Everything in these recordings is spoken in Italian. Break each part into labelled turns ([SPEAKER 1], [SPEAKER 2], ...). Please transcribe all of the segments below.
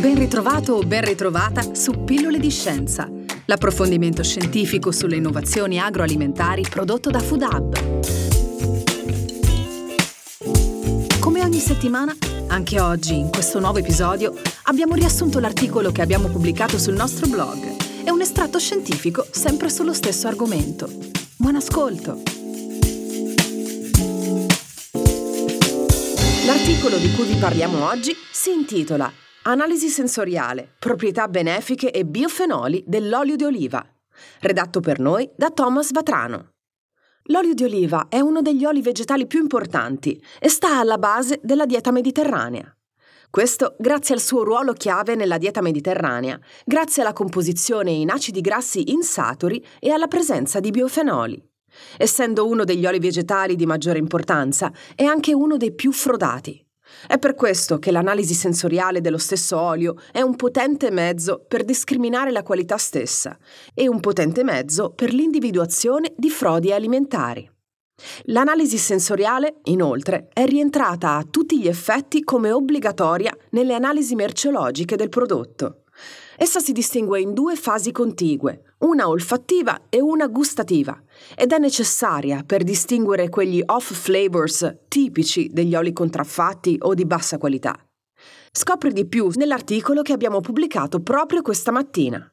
[SPEAKER 1] Ben ritrovato o ben ritrovata su Pillole di Scienza, l'approfondimento scientifico sulle innovazioni agroalimentari prodotto da Food Hub. Come ogni settimana, anche oggi, in questo nuovo episodio, abbiamo riassunto l'articolo che abbiamo pubblicato sul nostro blog e un estratto scientifico sempre sullo stesso argomento. Buon ascolto! L'articolo di cui vi parliamo oggi si intitola Analisi sensoriale, proprietà benefiche e biofenoli dell'olio di oliva, redatto per noi da Thomas Vatrano. L'olio di oliva è uno degli oli vegetali più importanti e sta alla base della dieta mediterranea. Questo grazie al suo ruolo chiave nella dieta mediterranea, grazie alla composizione in acidi grassi insaturi e alla presenza di biofenoli. Essendo uno degli oli vegetali di maggiore importanza, è anche uno dei più frodati. È per questo che l'analisi sensoriale dello stesso olio è un potente mezzo per discriminare la qualità stessa e un potente mezzo per l'individuazione di frodi alimentari. L'analisi sensoriale, inoltre, è rientrata a tutti gli effetti come obbligatoria nelle analisi merceologiche del prodotto. Essa si distingue in due fasi contigue, una olfattiva e una gustativa, ed è necessaria per distinguere quegli off flavors tipici degli oli contraffatti o di bassa qualità. Scopri di più nell'articolo che abbiamo pubblicato proprio questa mattina.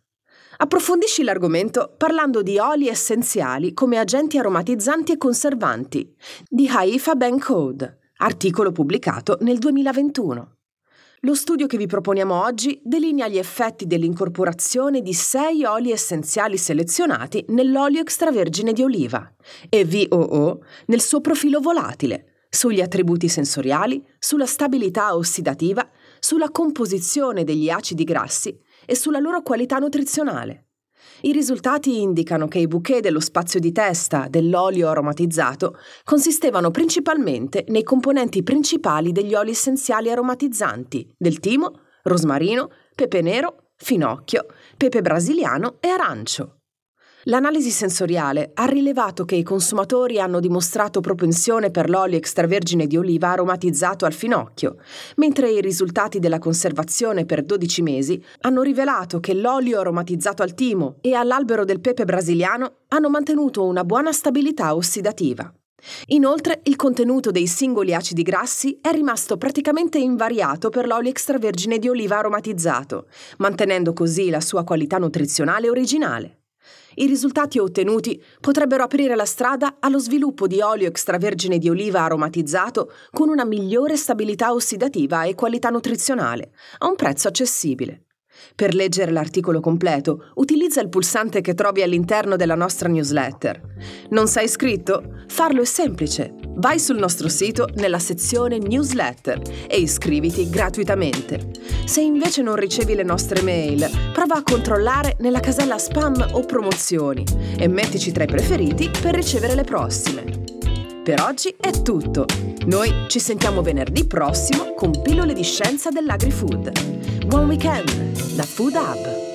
[SPEAKER 1] Approfondisci l'argomento parlando di oli essenziali come agenti aromatizzanti e conservanti di Haifa Ben Code, articolo pubblicato nel 2021. Lo studio che vi proponiamo oggi delinea gli effetti dell'incorporazione di sei oli essenziali selezionati nell'olio extravergine di oliva e VOO nel suo profilo volatile, sugli attributi sensoriali, sulla stabilità ossidativa, sulla composizione degli acidi grassi e sulla loro qualità nutrizionale. I risultati indicano che i bouquet dello spazio di testa dell'olio aromatizzato consistevano principalmente nei componenti principali degli oli essenziali aromatizzanti del timo, rosmarino, pepe nero, finocchio, pepe brasiliano e arancio. L'analisi sensoriale ha rilevato che i consumatori hanno dimostrato propensione per l'olio extravergine di oliva aromatizzato al finocchio, mentre i risultati della conservazione per 12 mesi hanno rivelato che l'olio aromatizzato al timo e all'albero del pepe brasiliano hanno mantenuto una buona stabilità ossidativa. Inoltre, il contenuto dei singoli acidi grassi è rimasto praticamente invariato per l'olio extravergine di oliva aromatizzato, mantenendo così la sua qualità nutrizionale originale. I risultati ottenuti potrebbero aprire la strada allo sviluppo di olio extravergine di oliva aromatizzato con una migliore stabilità ossidativa e qualità nutrizionale, a un prezzo accessibile. Per leggere l'articolo completo, utilizza il pulsante che trovi all'interno della nostra newsletter. Non sei iscritto? Farlo è semplice. Vai sul nostro sito nella sezione newsletter e iscriviti gratuitamente. Se invece non ricevi le nostre mail, prova a controllare nella casella spam o promozioni e mettici tra i preferiti per ricevere le prossime. Per oggi è tutto. Noi ci sentiamo venerdì prossimo con pillole di scienza dell'agri-food. Buon weekend da Food Hub!